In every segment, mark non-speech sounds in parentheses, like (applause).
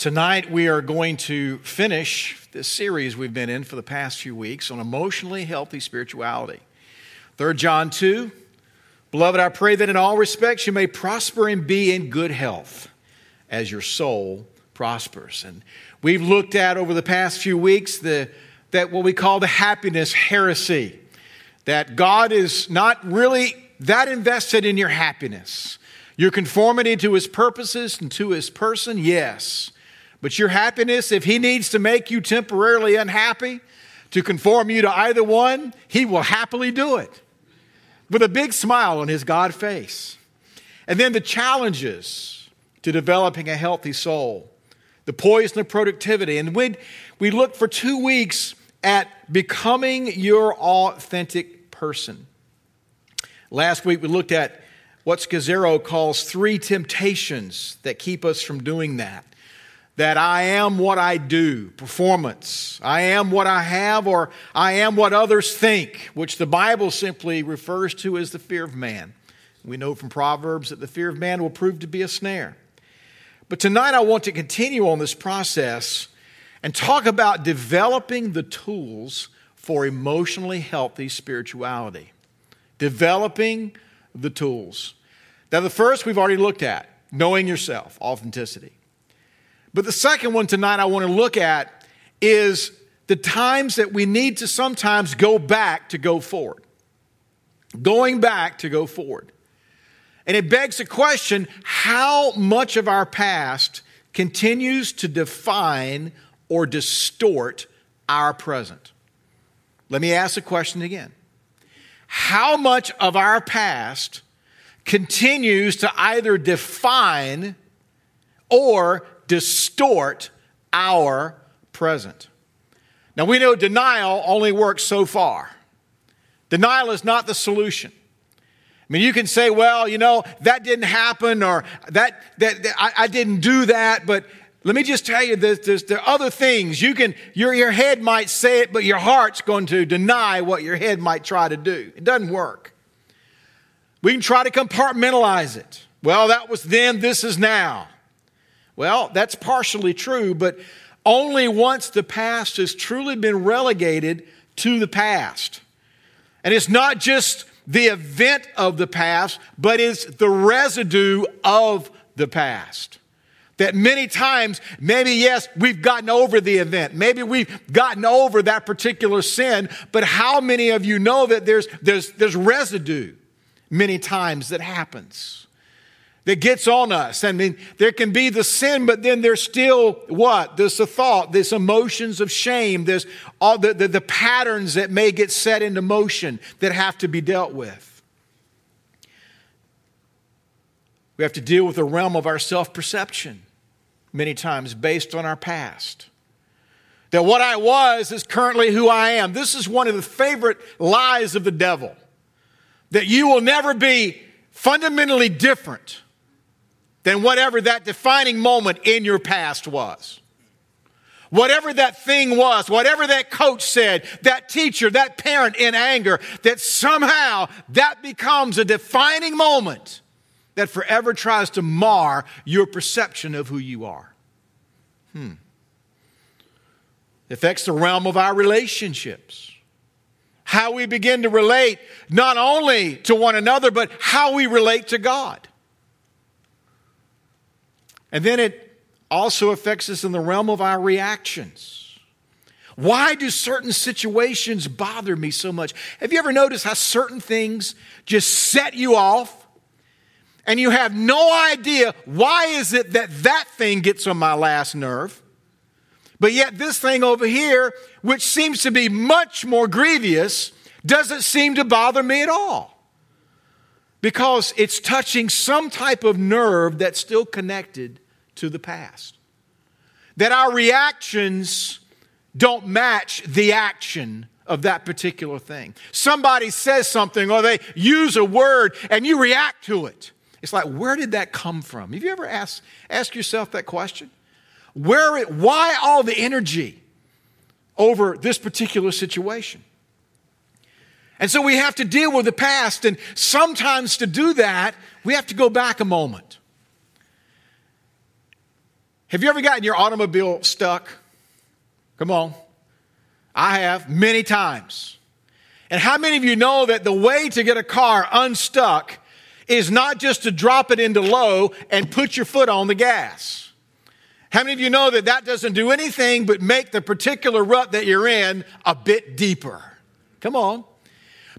Tonight, we are going to finish this series we've been in for the past few weeks on emotionally healthy spirituality. 3 John 2 Beloved, I pray that in all respects you may prosper and be in good health as your soul prospers. And we've looked at over the past few weeks the, that what we call the happiness heresy, that God is not really that invested in your happiness. Your conformity to his purposes and to his person, yes. But your happiness, if He needs to make you temporarily unhappy, to conform you to either one, He will happily do it with a big smile on His God face. And then the challenges to developing a healthy soul, the poison of productivity. And we, we looked for two weeks at becoming your authentic person. Last week we looked at what Scazzero calls three temptations that keep us from doing that that I am what I do, performance. I am what I have, or I am what others think, which the Bible simply refers to as the fear of man. We know from Proverbs that the fear of man will prove to be a snare. But tonight I want to continue on this process and talk about developing the tools for emotionally healthy spirituality. Developing the tools. Now, the first we've already looked at knowing yourself, authenticity. But the second one tonight I want to look at is the times that we need to sometimes go back to go forward. Going back to go forward. And it begs the question how much of our past continues to define or distort our present? Let me ask the question again. How much of our past continues to either define or distort our present. Now, we know denial only works so far. Denial is not the solution. I mean, you can say, well, you know, that didn't happen or that, that, that I, I, didn't do that, but let me just tell you this, this, there are other things. You can, your, your head might say it, but your heart's going to deny what your head might try to do. It doesn't work. We can try to compartmentalize it. Well, that was then, this is now. Well, that's partially true, but only once the past has truly been relegated to the past. And it's not just the event of the past, but it's the residue of the past. That many times, maybe yes, we've gotten over the event. Maybe we've gotten over that particular sin, but how many of you know that there's, there's, there's residue many times that happens? That gets on us. I mean, there can be the sin, but then there's still what? There's the thought, there's emotions of shame, there's all the, the, the patterns that may get set into motion that have to be dealt with. We have to deal with the realm of our self perception many times based on our past. That what I was is currently who I am. This is one of the favorite lies of the devil. That you will never be fundamentally different than whatever that defining moment in your past was. Whatever that thing was, whatever that coach said, that teacher, that parent in anger, that somehow that becomes a defining moment that forever tries to mar your perception of who you are. Hmm. It affects the realm of our relationships. How we begin to relate not only to one another, but how we relate to God. And then it also affects us in the realm of our reactions. Why do certain situations bother me so much? Have you ever noticed how certain things just set you off? And you have no idea why is it that that thing gets on my last nerve? But yet this thing over here, which seems to be much more grievous, doesn't seem to bother me at all because it's touching some type of nerve that's still connected to the past. That our reactions don't match the action of that particular thing. Somebody says something or they use a word and you react to it. It's like, where did that come from? Have you ever asked, ask yourself that question? Where, it, why all the energy over this particular situation? And so we have to deal with the past, and sometimes to do that, we have to go back a moment. Have you ever gotten your automobile stuck? Come on. I have many times. And how many of you know that the way to get a car unstuck is not just to drop it into low and put your foot on the gas? How many of you know that that doesn't do anything but make the particular rut that you're in a bit deeper? Come on.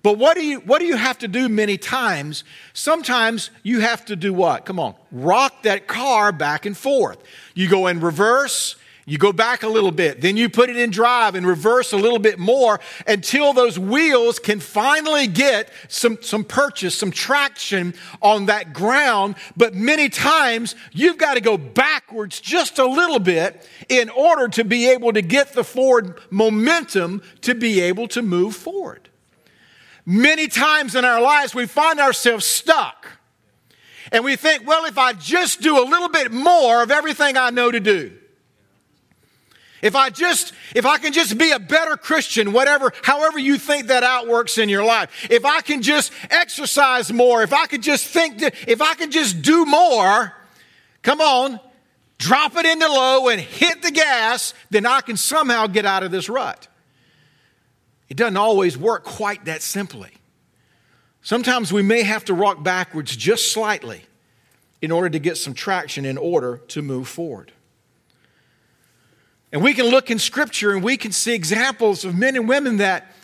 But what do you what do you have to do many times? Sometimes you have to do what? Come on. Rock that car back and forth. You go in reverse, you go back a little bit, then you put it in drive and reverse a little bit more until those wheels can finally get some, some purchase, some traction on that ground. But many times you've got to go backwards just a little bit in order to be able to get the forward momentum to be able to move forward. Many times in our lives, we find ourselves stuck. And we think, well, if I just do a little bit more of everything I know to do, if I just, if I can just be a better Christian, whatever, however you think that outworks in your life, if I can just exercise more, if I could just think, if I can just do more, come on, drop it into low and hit the gas, then I can somehow get out of this rut. It doesn't always work quite that simply. Sometimes we may have to rock backwards just slightly in order to get some traction in order to move forward. And we can look in scripture and we can see examples of men and women that,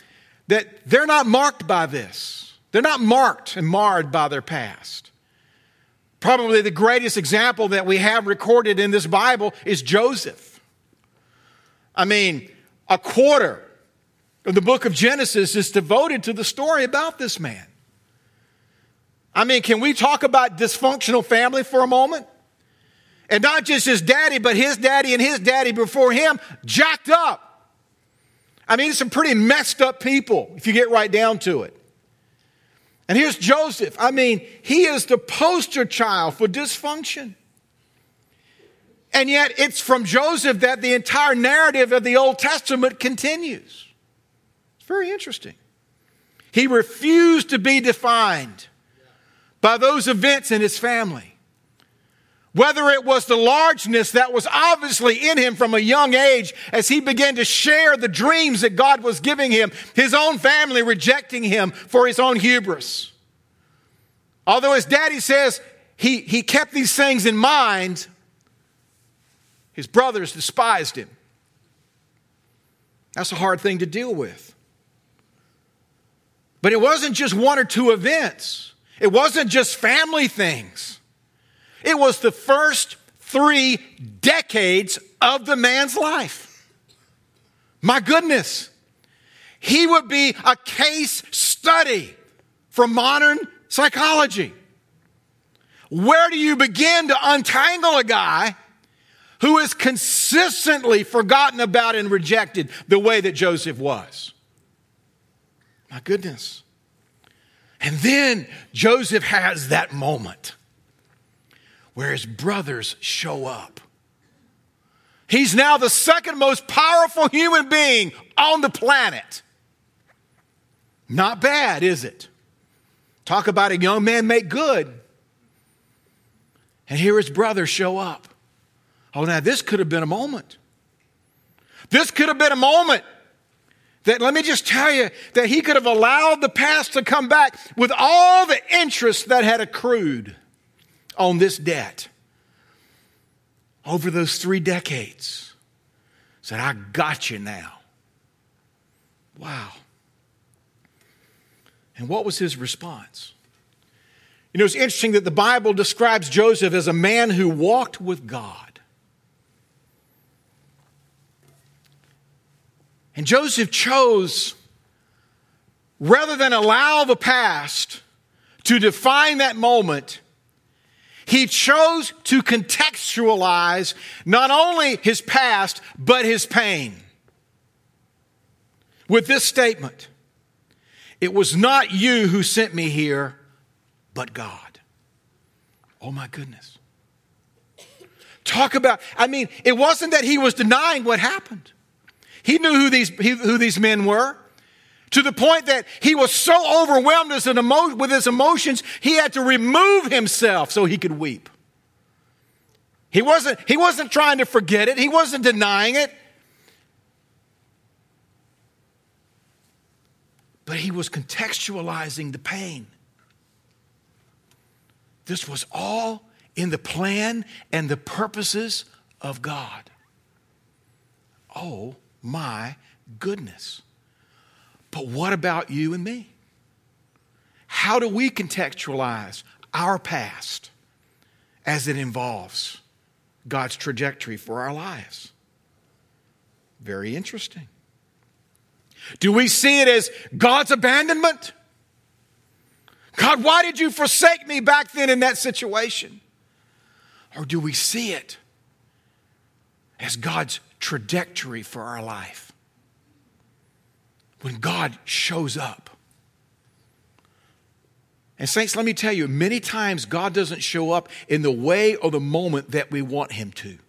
that they're not marked by this. They're not marked and marred by their past. Probably the greatest example that we have recorded in this Bible is Joseph. I mean, a quarter the book of Genesis is devoted to the story about this man. I mean, can we talk about dysfunctional family for a moment? And not just his daddy, but his daddy and his daddy before him, jacked up. I mean, some pretty messed up people, if you get right down to it. And here's Joseph. I mean, he is the poster child for dysfunction. And yet, it's from Joseph that the entire narrative of the Old Testament continues. Very interesting. He refused to be defined by those events in his family. Whether it was the largeness that was obviously in him from a young age as he began to share the dreams that God was giving him, his own family rejecting him for his own hubris. Although his daddy says he, he kept these things in mind, his brothers despised him. That's a hard thing to deal with. But it wasn't just one or two events. It wasn't just family things. It was the first three decades of the man's life. My goodness. He would be a case study for modern psychology. Where do you begin to untangle a guy who is consistently forgotten about and rejected the way that Joseph was? My goodness. And then Joseph has that moment where his brothers show up. He's now the second most powerful human being on the planet. Not bad, is it? Talk about a young man make good. And here his brothers show up. Oh, now this could have been a moment. This could have been a moment that let me just tell you that he could have allowed the past to come back with all the interest that had accrued on this debt over those three decades. Said, I got you now. Wow. And what was his response? You know, it's interesting that the Bible describes Joseph as a man who walked with God. And Joseph chose, rather than allow the past to define that moment, he chose to contextualize not only his past, but his pain. With this statement It was not you who sent me here, but God. Oh my goodness. Talk about, I mean, it wasn't that he was denying what happened. He knew who these, who these men were to the point that he was so overwhelmed with his emotions, he had to remove himself so he could weep. He wasn't, he wasn't trying to forget it, he wasn't denying it. But he was contextualizing the pain. This was all in the plan and the purposes of God. Oh my goodness. But what about you and me? How do we contextualize our past as it involves God's trajectory for our lives? Very interesting. Do we see it as God's abandonment? God, why did you forsake me back then in that situation? Or do we see it as God's trajectory for our life? When God shows up. And, Saints, let me tell you, many times God doesn't show up in the way or the moment that we want Him to.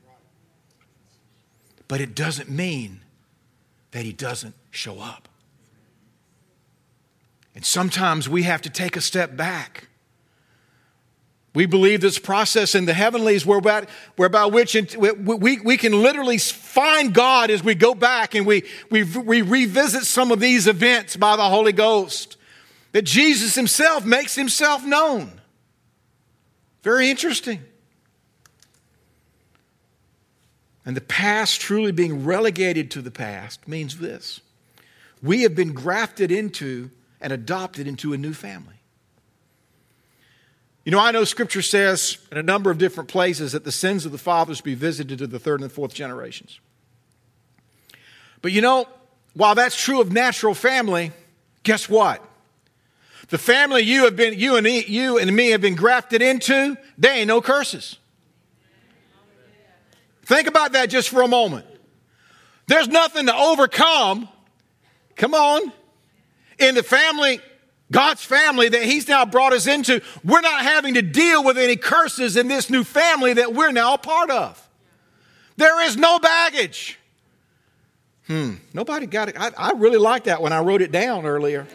But it doesn't mean that He doesn't show up. And sometimes we have to take a step back. We believe this process in the heavenlies whereby, whereby which we, we, can literally find God as we go back and we, we, we revisit some of these events by the Holy Ghost. That Jesus himself makes himself known. Very interesting. And the past truly being relegated to the past means this we have been grafted into and adopted into a new family. You know, I know scripture says in a number of different places that the sins of the fathers be visited to the third and fourth generations. But you know, while that's true of natural family, guess what? The family you have been, you and you and me have been grafted into, there ain't no curses. Think about that just for a moment. There's nothing to overcome Come on. In the family, God's family that He's now brought us into, we're not having to deal with any curses in this new family that we're now a part of. There is no baggage. Hmm, nobody got it. I, I really like that when I wrote it down earlier.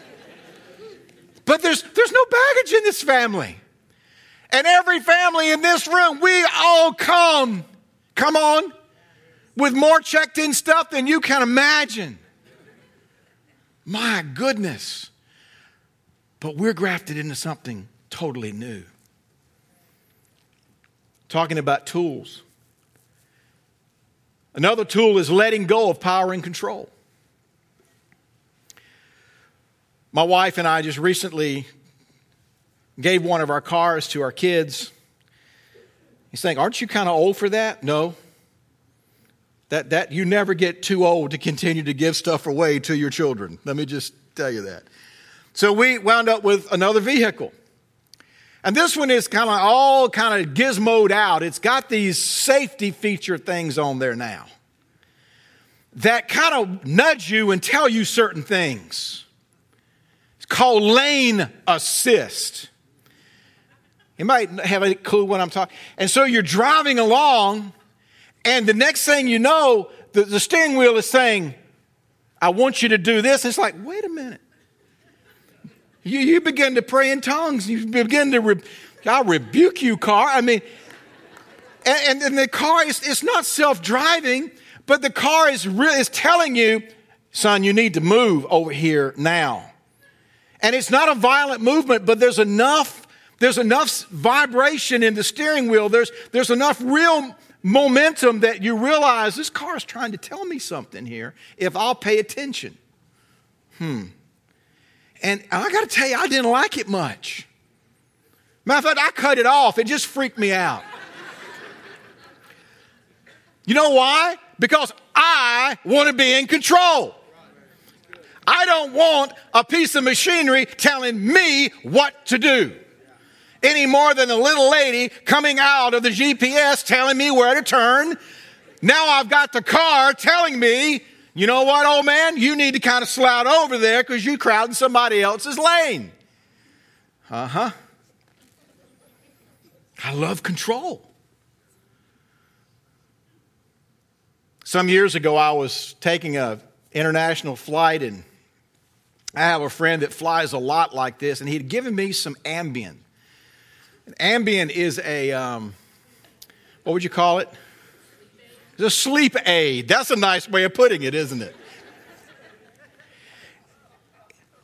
But there's, there's no baggage in this family. And every family in this room, we all come, come on, with more checked in stuff than you can imagine. My goodness. But we're grafted into something totally new. Talking about tools. Another tool is letting go of power and control. My wife and I just recently gave one of our cars to our kids. He's saying, Aren't you kind of old for that? No. That, that you never get too old to continue to give stuff away to your children. Let me just tell you that. So we wound up with another vehicle. And this one is kind of all kind of gizmoed out. It's got these safety feature things on there now that kind of nudge you and tell you certain things. It's called lane assist. You might have a clue what I'm talking. And so you're driving along and the next thing you know, the, the steering wheel is saying, I want you to do this. It's like, wait a minute. You, you begin to pray in tongues. You begin to, re- I rebuke you, car. I mean, and, and, and the car is it's not self driving, but the car is, re- is telling you, son, you need to move over here now. And it's not a violent movement, but there's enough, there's enough vibration in the steering wheel. There's, there's enough real momentum that you realize this car is trying to tell me something here if I'll pay attention. Hmm. And I got to tell you, I didn't like it much. Matter of fact, I cut it off. It just freaked me out. you know why? Because I want to be in control. I don't want a piece of machinery telling me what to do any more than a little lady coming out of the GPS telling me where to turn. Now I've got the car telling me, you know what, old man, you need to kind of slout over there because you're crowding somebody else's lane. Uh huh. I love control. Some years ago, I was taking a international flight, and I have a friend that flies a lot like this, and he'd given me some Ambien. Ambien is a um, what would you call it? It's a sleep aid. That's a nice way of putting it, isn't it?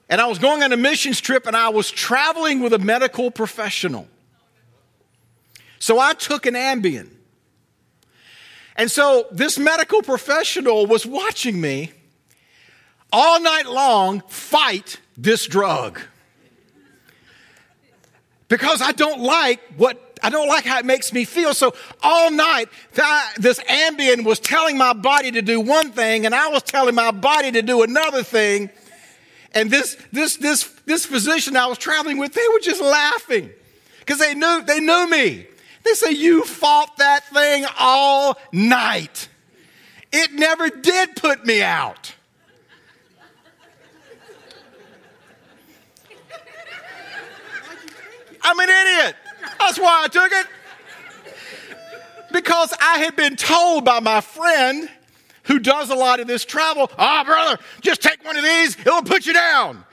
And I was going on a missions trip and I was traveling with a medical professional. So I took an Ambien. And so this medical professional was watching me all night long fight this drug. Because I don't like what I don't like how it makes me feel. So all night, this Ambien was telling my body to do one thing, and I was telling my body to do another thing. And this this this this physician I was traveling with, they were just laughing because they knew they knew me. They say you fought that thing all night. It never did put me out. (laughs) I'm an idiot. That's why I took it. Because I had been told by my friend who does a lot of this travel, ah, oh, brother, just take one of these, it'll put you down.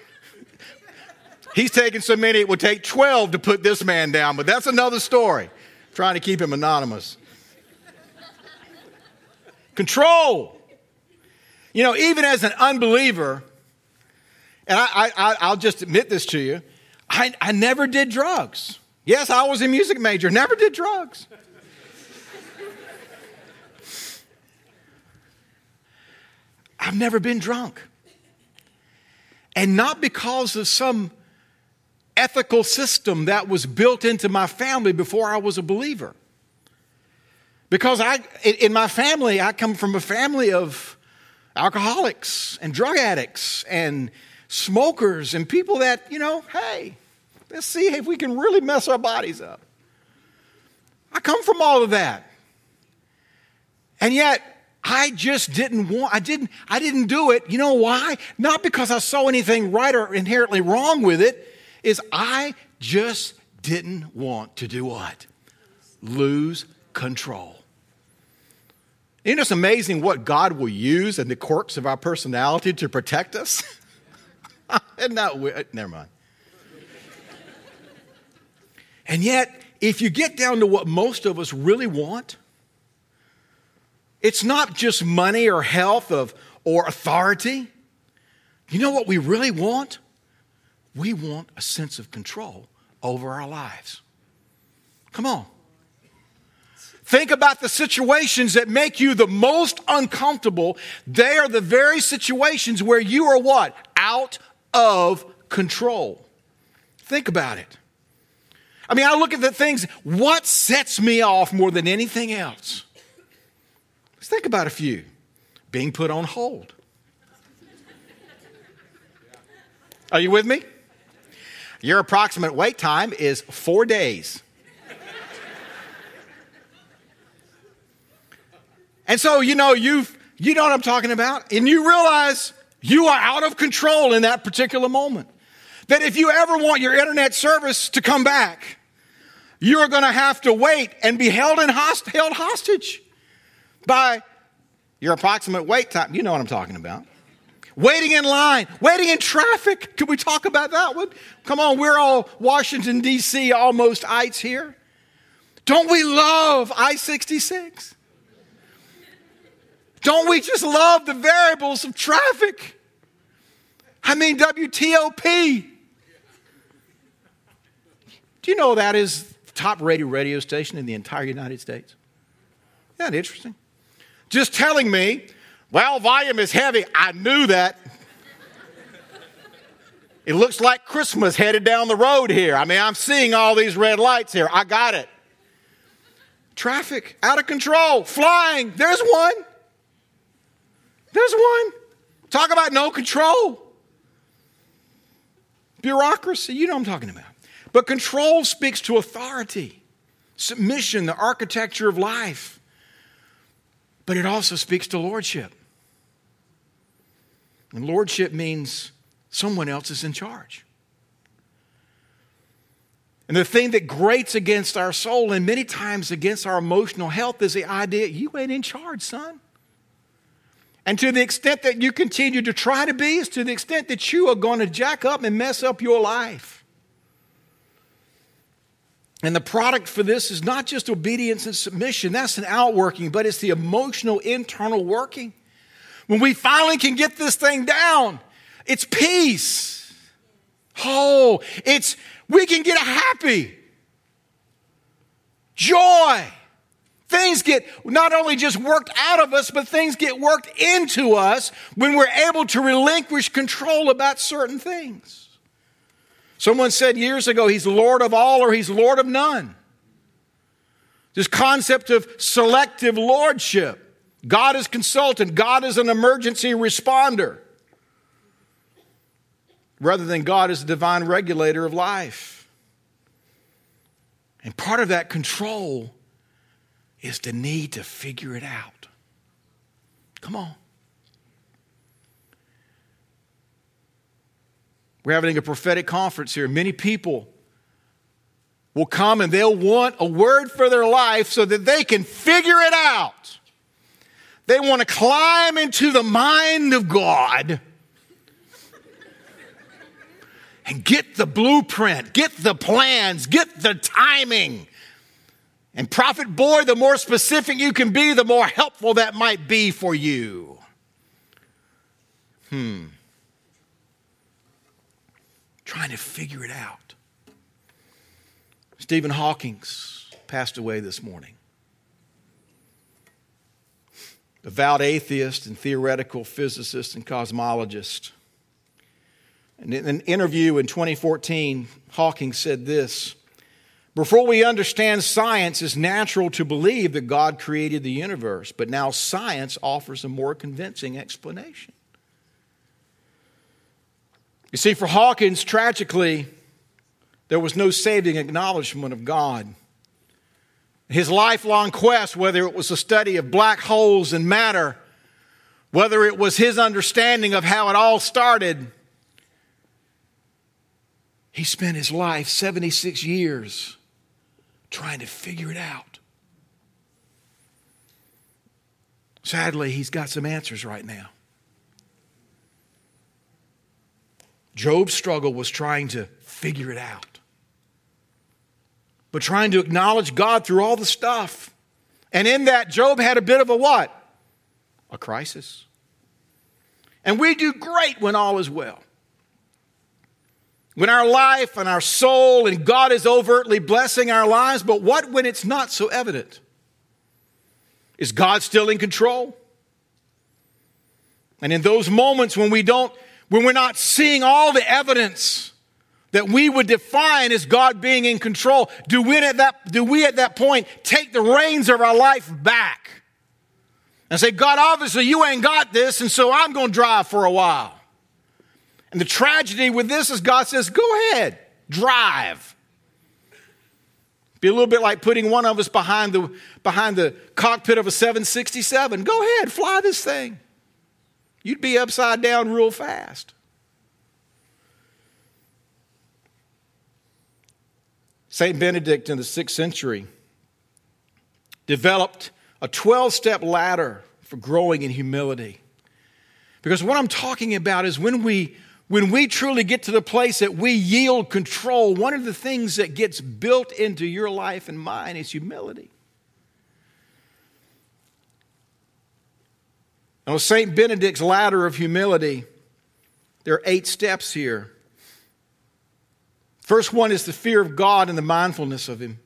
He's taken so many, it would take 12 to put this man down, but that's another story. trying to keep him anonymous. Control. You know, even as an unbeliever, and I, I, I'll just admit this to you, I, I never did drugs. Yes, I was a music major, never did drugs. I've never been drunk. And not because of some ethical system that was built into my family before I was a believer. Because I, in my family, I come from a family of alcoholics and drug addicts and smokers and people that, you know, hey, let's see if we can really mess our bodies up. I come from all of that. And yet, I just didn't want, I didn't, I didn't do it. You know why? Not because I saw anything right or inherently wrong with it, is I just didn't want to do what? Lose control. Know, it's amazing what God will use in the quirks of our personality to protect us. (laughs) Isn't that weird? Never mind. And yet, if you get down to what most of us really want, it's not just money or health of, or authority. You know what we really want? We want a sense of control over our lives. Come on. Think about the situations that make you the most uncomfortable. They are the very situations where you are what? Out of control. Think about it. I mean, I look at the things, what sets me off more than anything else? Let's think about a few. Being put on hold. Are you with me? Your approximate wait time is four days. and so, you know, you've, you know what I'm talking about, and you realize you are out of control in that particular moment. That if you ever want your internet service to come back, you're going to have to wait and be held, in host- held hostage by your approximate wait time. You know what I'm talking about. Waiting in line, waiting in traffic. Can we talk about that one? Come on, we're all Washington, D.C., almost ites here. Don't we love I 66? Don't we just love the variables of traffic? I mean, WTOP. Do you know that is top rated radio station in the entire United States? Isn't that interesting? Just telling me, well, volume is heavy. I knew that. It looks like Christmas headed down the road here. I mean, I'm seeing all these red lights here. I got it. Traffic out of control, flying. There's one. There's one. Talk about no control. Bureaucracy, you know I'm talking about. But control speaks to authority, submission, the architecture of life. But it also speaks to lordship. And lordship means someone else is in charge. And the thing that grates against our soul and many times against our emotional health is the idea you ain't in charge, son. And to the extent that you continue to try to be, is to the extent that you are going to jack up and mess up your life. And the product for this is not just obedience and submission, that's an outworking, but it's the emotional internal working. When we finally can get this thing down, it's peace. Oh, it's, we can get a happy, joy. Things get not only just worked out of us, but things get worked into us when we're able to relinquish control about certain things. Someone said years ago, He's Lord of all or He's Lord of none. This concept of selective lordship. God is consultant, God is an emergency responder, rather than God is the divine regulator of life. And part of that control is the need to figure it out. Come on. We're having a prophetic conference here. Many people will come and they'll want a word for their life so that they can figure it out. They want to climb into the mind of God and get the blueprint, get the plans, get the timing. And, prophet boy, the more specific you can be, the more helpful that might be for you. Hmm trying to figure it out. Stephen Hawking's passed away this morning. Avowed atheist and theoretical physicist and cosmologist. And in an interview in 2014, Hawking said this Before we understand science, it's natural to believe that God created the universe, but now science offers a more convincing explanation. You see, for Hawkins, tragically, there was no saving acknowledgement of God. His lifelong quest, whether it was a study of black holes and matter, whether it was his understanding of how it all started, he spent his life, 76 years, trying to figure it out. Sadly, he's got some answers right now. Job's struggle was trying to figure it out, but trying to acknowledge God through all the stuff. And in that, Job had a bit of a what? A crisis. And we do great when all is well. When our life and our soul and God is overtly blessing our lives, but what when it's not so evident? Is God still in control? And in those moments when we don't when we're not seeing all the evidence that we would define as God being in control, do we at that, do we at that point take the reins of our life back and say, God, obviously you ain't got this, and so I'm going to drive for a while? And the tragedy with this is God says, go ahead, drive. Be a little bit like putting one of us behind the, behind the cockpit of a 767. Go ahead, fly this thing you'd be upside down real fast. St. Benedict in the sixth century developed a 12 step ladder for growing in humility. Because what I'm talking about is when we, when we truly get to the place that we yield control, one of the things that gets built into your life and mine is humility. With St. Benedict's ladder of humility, there are eight steps here. First one is the fear of God and the mindfulness of Him.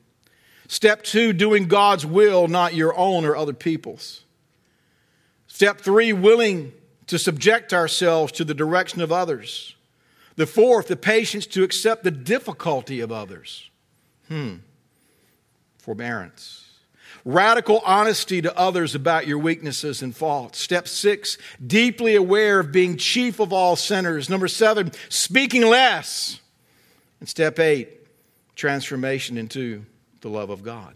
Step two, doing God's will, not your own or other people's. Step three, willing to subject ourselves to the direction of others. The fourth, the patience to accept the difficulty of others. Hmm. Forbearance. Radical honesty to others about your weaknesses and faults. Step six, deeply aware of being chief of all sinners. Number seven, speaking less. And step eight, transformation into the love of God.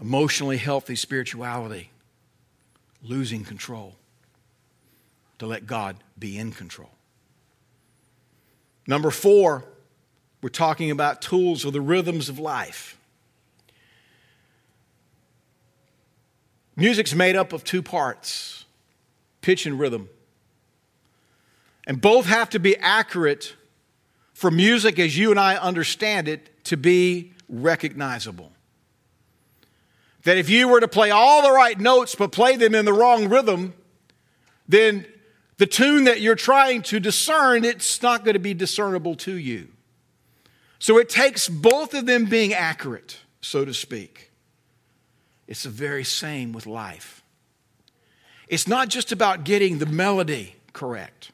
Emotionally healthy spirituality, losing control to let God be in control. Number four, we're talking about tools or the rhythms of life. Music's made up of two parts pitch and rhythm. And both have to be accurate for music as you and I understand it to be recognizable. That if you were to play all the right notes but play them in the wrong rhythm, then the tune that you're trying to discern, it's not going to be discernible to you. So it takes both of them being accurate, so to speak. It's the very same with life. It's not just about getting the melody correct,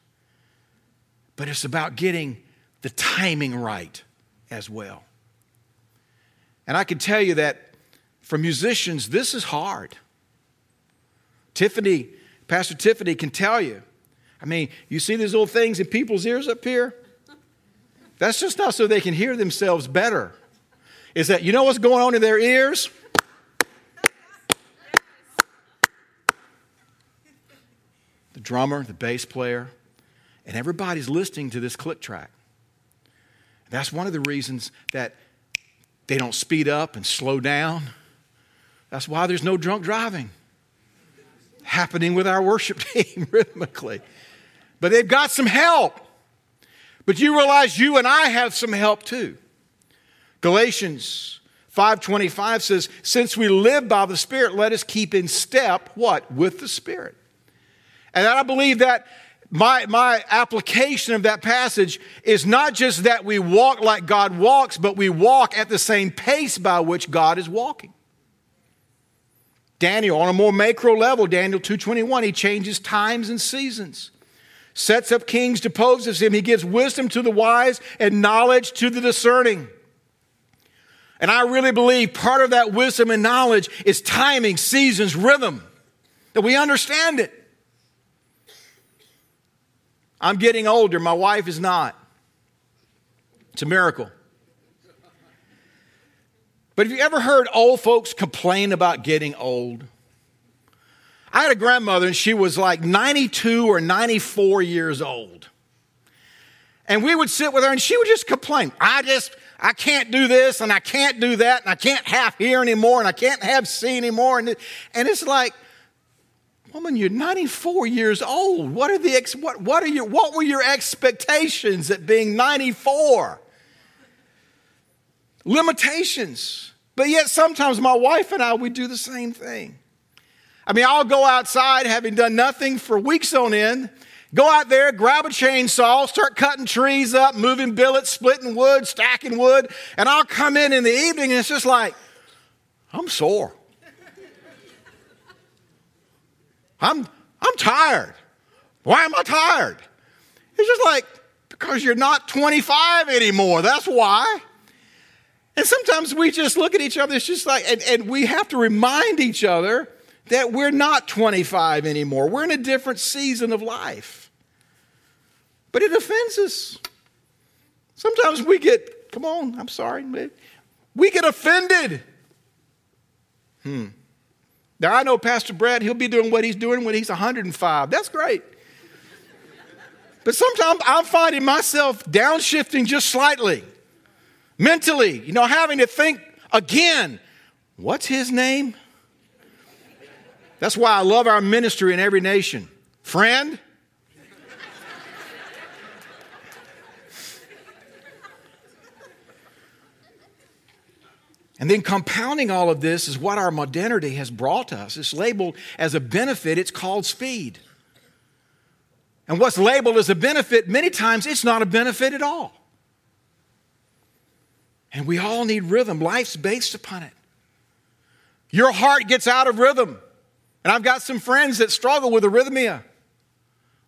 but it's about getting the timing right as well. And I can tell you that for musicians, this is hard. Tiffany, Pastor Tiffany can tell you. I mean, you see these little things in people's ears up here? That's just not so they can hear themselves better. Is that you know what's going on in their ears? Drummer, the bass player, and everybody's listening to this click track. That's one of the reasons that they don't speed up and slow down. That's why there's no drunk driving happening with our worship (laughs) team rhythmically. But they've got some help. But you realize you and I have some help too. Galatians 5:25 says, "Since we live by the Spirit, let us keep in step what? With the Spirit." And I believe that my, my application of that passage is not just that we walk like God walks, but we walk at the same pace by which God is walking. Daniel, on a more macro level, Daniel 2.21, he changes times and seasons sets up kings, deposes him. He gives wisdom to the wise and knowledge to the discerning. And I really believe part of that wisdom and knowledge is timing, seasons, rhythm, that we understand it. I'm getting older, my wife is not. It's a miracle. But have you ever heard old folks complain about getting old? I had a grandmother, and she was like 92 or 94 years old. And we would sit with her, and she would just complain. I just, I can't do this, and I can't do that, and I can't have hear anymore, and I can't have see anymore. And, and it's like, woman, you're 94 years old. What are the ex, what, what are your what were your expectations at being 94? Limitations. But yet sometimes my wife and I we do the same thing. I mean, I'll go outside having done nothing for weeks on end, go out there, grab a chainsaw, start cutting trees up, moving billets, splitting wood, stacking wood, and I'll come in in the evening and it's just like, I'm sore. I'm, I'm tired. Why am I tired? It's just like, because you're not 25 anymore. That's why. And sometimes we just look at each other, it's just like, and, and we have to remind each other that we're not 25 anymore. We're in a different season of life. But it offends us. Sometimes we get, come on, I'm sorry, we get offended. Hmm. Now I know Pastor Brad, he'll be doing what he's doing when he's 105. That's great. But sometimes I'm finding myself downshifting just slightly, mentally, you know, having to think again, what's his name? That's why I love our ministry in every nation. Friend, And then compounding all of this is what our modernity has brought us. It's labeled as a benefit, it's called speed. And what's labeled as a benefit, many times it's not a benefit at all. And we all need rhythm. Life's based upon it. Your heart gets out of rhythm. And I've got some friends that struggle with arrhythmia.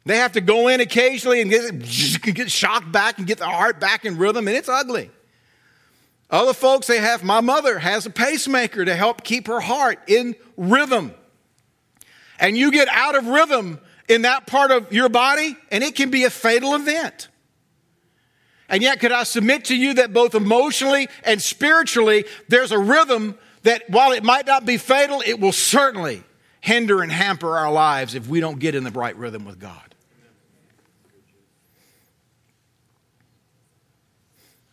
They have to go in occasionally and get, (laughs) get shocked back and get the heart back in rhythm, and it's ugly. Other folks, they have, my mother has a pacemaker to help keep her heart in rhythm. And you get out of rhythm in that part of your body, and it can be a fatal event. And yet, could I submit to you that both emotionally and spiritually, there's a rhythm that while it might not be fatal, it will certainly hinder and hamper our lives if we don't get in the right rhythm with God.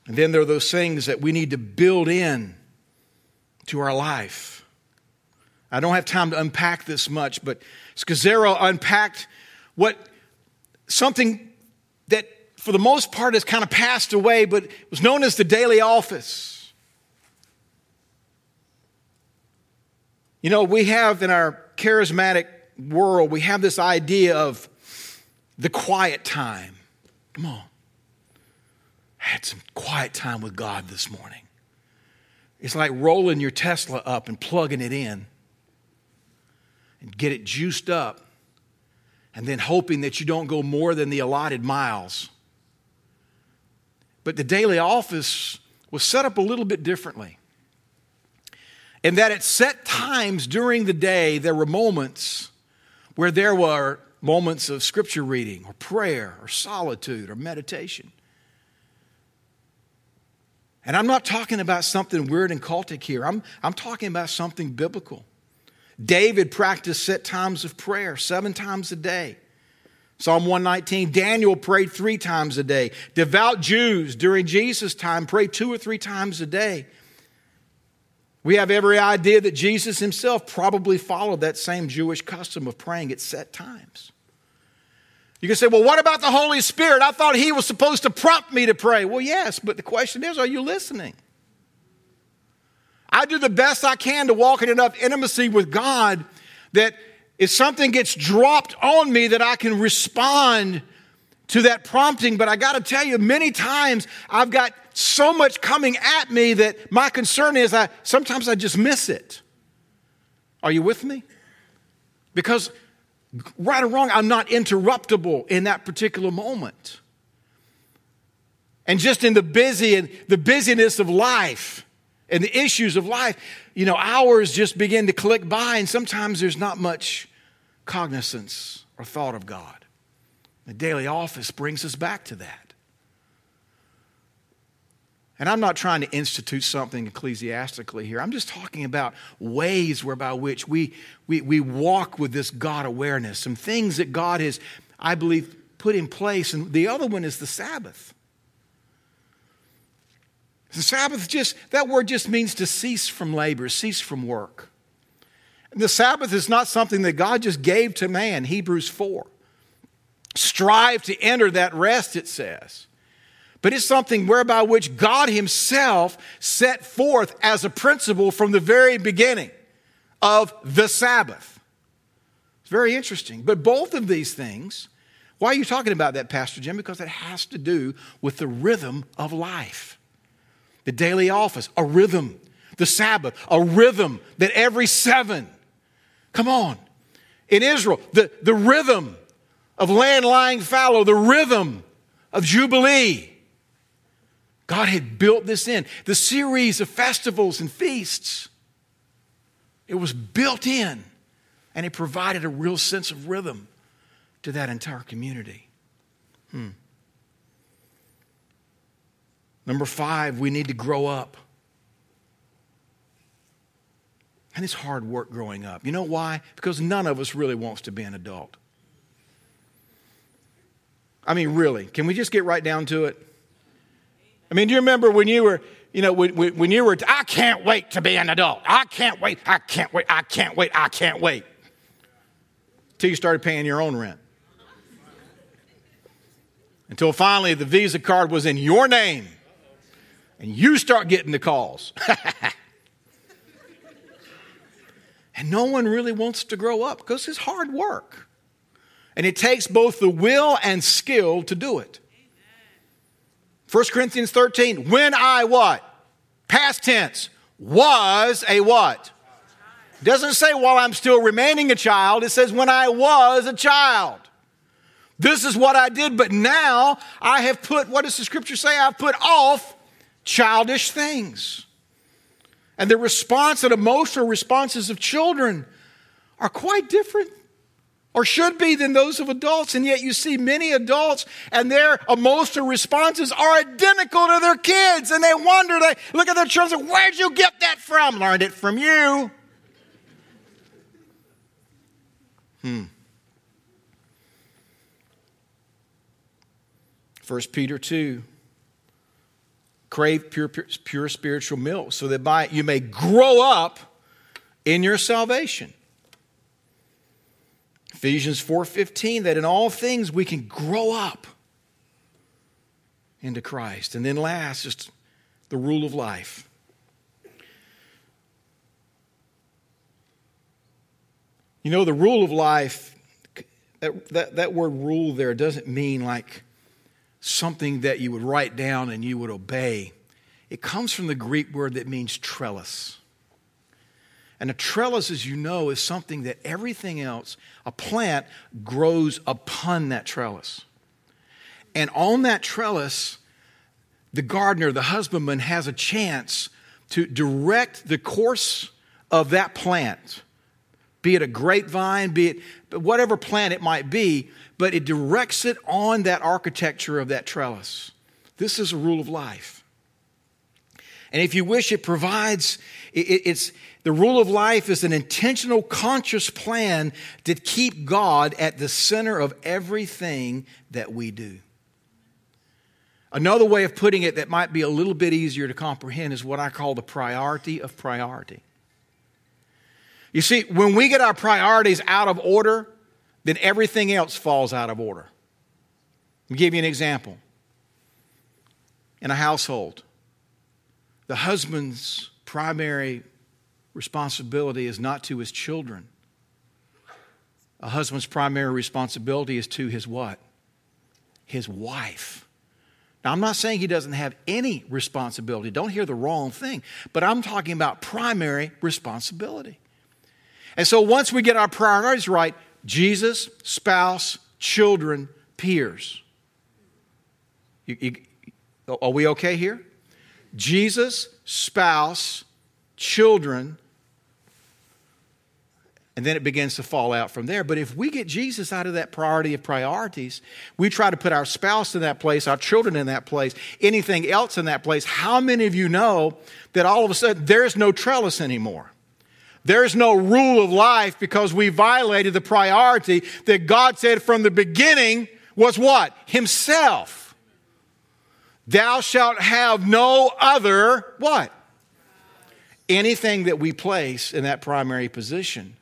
And then there are those things that we need to build in to our life. I don't have time to unpack this much, but Scazzero unpacked what something that for the most part, has kind of passed away, but was known as the daily office. You know, we have in our charismatic world, we have this idea of the quiet time. Come on. I had some quiet time with God this morning. It's like rolling your Tesla up and plugging it in and get it juiced up and then hoping that you don't go more than the allotted miles. But the daily office was set up a little bit differently. In that at set times during the day, there were moments where there were moments of scripture reading or prayer or solitude or meditation. And I'm not talking about something weird and cultic here, I'm, I'm talking about something biblical. David practiced set times of prayer seven times a day. Psalm 119, Daniel prayed three times a day. Devout Jews during Jesus' time prayed two or three times a day. We have every idea that Jesus himself probably followed that same Jewish custom of praying at set times. You can say, well, what about the Holy Spirit? I thought he was supposed to prompt me to pray. Well, yes, but the question is, are you listening? I do the best I can to walk in enough intimacy with God that if something gets dropped on me that I can respond to that prompting. But I got to tell you, many times I've got so much coming at me that my concern is I sometimes I just miss it. Are you with me? Because right or wrong, I'm not interruptible in that particular moment. And just in the busy and the busyness of life and the issues of life, you know, hours just begin to click by, and sometimes there's not much cognizance or thought of God. The daily office brings us back to that. And I'm not trying to institute something ecclesiastically here. I'm just talking about ways whereby which we, we, we walk with this God awareness, some things that God has, I believe, put in place. And the other one is the Sabbath. The Sabbath just, that word just means to cease from labor, cease from work. And the Sabbath is not something that God just gave to man, Hebrews 4. Strive to enter that rest, it says but it's something whereby which God Himself set forth as a principle from the very beginning of the Sabbath. It's very interesting. But both of these things, why are you talking about that, Pastor Jim? Because it has to do with the rhythm of life. The daily office, a rhythm. The Sabbath, a rhythm that every seven, come on. In Israel, the, the rhythm of land lying fallow, the rhythm of Jubilee God had built this in. The series of festivals and feasts, it was built in, and it provided a real sense of rhythm to that entire community. Hmm. Number five, we need to grow up. And it's hard work growing up. You know why? Because none of us really wants to be an adult. I mean, really, can we just get right down to it? I mean, do you remember when you were, you know, when, when you were, I can't wait to be an adult. I can't wait. I can't wait. I can't wait. I can't wait. Till you started paying your own rent. Until finally the Visa card was in your name and you start getting the calls. (laughs) and no one really wants to grow up because it's hard work. And it takes both the will and skill to do it. 1 Corinthians 13, when I what? Past tense. Was a what? Doesn't say while I'm still remaining a child. It says when I was a child. This is what I did, but now I have put, what does the scripture say? I've put off childish things. And the response and emotional responses of children are quite different or should be than those of adults. And yet you see many adults and their emotional responses are identical to their kids. And they wonder, they look at their children, where'd you get that from? Learned it from you. Hmm. 1 Peter 2 crave pure, pure, pure spiritual milk so that by it you may grow up in your salvation. Ephesians 4:15 that in all things we can grow up into Christ. And then last, just the rule of life. You know, the rule of life, that, that, that word rule there doesn't mean like something that you would write down and you would obey. It comes from the Greek word that means trellis. And a trellis, as you know, is something that everything else, a plant, grows upon that trellis. And on that trellis, the gardener, the husbandman, has a chance to direct the course of that plant, be it a grapevine, be it whatever plant it might be, but it directs it on that architecture of that trellis. This is a rule of life. And if you wish, it provides, it's, the rule of life is an intentional, conscious plan to keep God at the center of everything that we do. Another way of putting it that might be a little bit easier to comprehend is what I call the priority of priority. You see, when we get our priorities out of order, then everything else falls out of order. Let me give you an example. In a household, the husband's primary responsibility is not to his children. A husband's primary responsibility is to his what? His wife. Now, I'm not saying he doesn't have any responsibility. Don't hear the wrong thing. But I'm talking about primary responsibility. And so once we get our priorities right, Jesus, spouse, children, peers. You, you, are we okay here? Jesus, spouse, children, and then it begins to fall out from there. But if we get Jesus out of that priority of priorities, we try to put our spouse in that place, our children in that place, anything else in that place. How many of you know that all of a sudden there's no trellis anymore? There's no rule of life because we violated the priority that God said from the beginning was what? Himself. Thou shalt have no other what? Anything that we place in that primary position,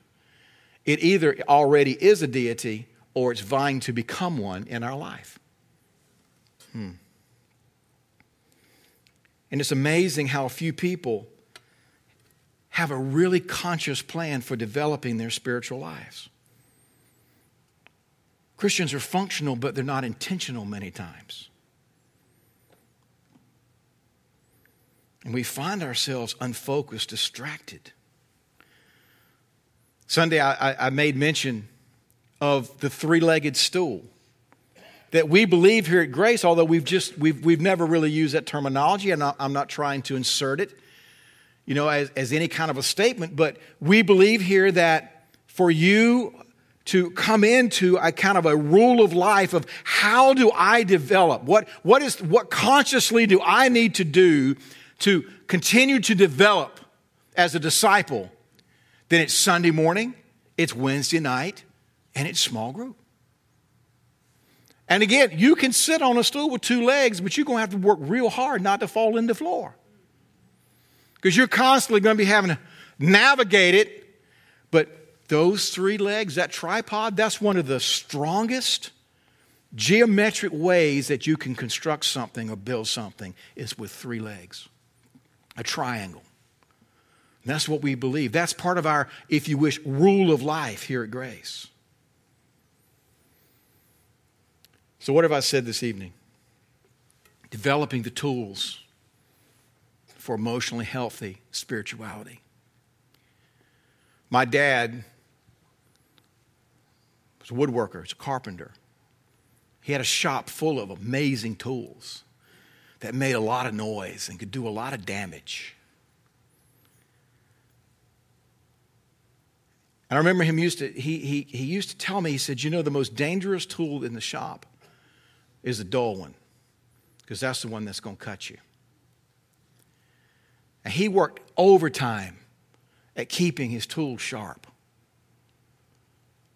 it either already is a deity or it's vying to become one in our life. Hmm. And it's amazing how few people have a really conscious plan for developing their spiritual lives. Christians are functional, but they're not intentional many times. And we find ourselves unfocused, distracted. Sunday, I, I made mention of the three legged stool that we believe here at Grace, although we've just we've, we've never really used that terminology, and I'm not trying to insert it, you know, as, as any kind of a statement, but we believe here that for you to come into a kind of a rule of life of how do I develop? What, what is what consciously do I need to do to continue to develop as a disciple, then it's Sunday morning, it's Wednesday night, and it's small group. And again, you can sit on a stool with two legs, but you're going to have to work real hard not to fall in the floor. Because you're constantly going to be having to navigate it. But those three legs, that tripod, that's one of the strongest geometric ways that you can construct something or build something is with three legs a triangle. And that's what we believe. That's part of our, if you wish, rule of life here at Grace. So, what have I said this evening? Developing the tools for emotionally healthy spirituality. My dad was a woodworker, he's a carpenter. He had a shop full of amazing tools that made a lot of noise and could do a lot of damage. And I remember him used to, he, he, he used to tell me, he said, you know, the most dangerous tool in the shop is a dull one, because that's the one that's going to cut you. And he worked overtime at keeping his tools sharp,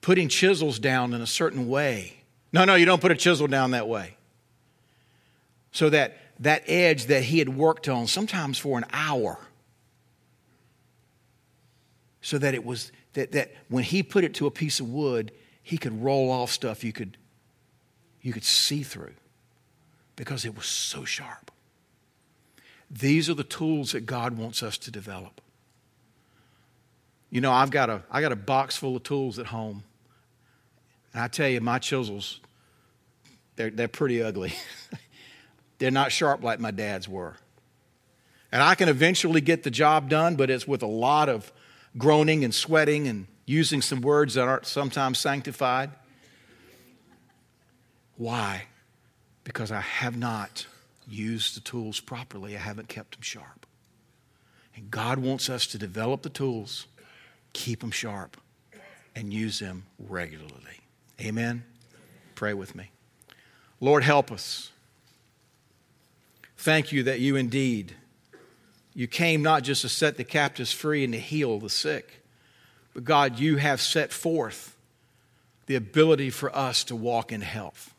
putting chisels down in a certain way. No, no, you don't put a chisel down that way. So that that edge that he had worked on, sometimes for an hour, so that it was that, that when he put it to a piece of wood, he could roll off stuff you could you could see through. because it was so sharp. These are the tools that God wants us to develop. You know, I've got a, I got a box full of tools at home. And I tell you, my chisels, they're, they're pretty ugly. (laughs) they're not sharp like my dad's were. And I can eventually get the job done, but it's with a lot of groaning and sweating and using some words that aren't sometimes sanctified. Why? Because I have not used the tools properly, I haven't kept them sharp. And God wants us to develop the tools, keep them sharp, and use them regularly. Amen? Pray with me. Lord, help us. Thank you that you indeed you came not just to set the captives free and to heal the sick, but God, you have set forth the ability for us to walk in health.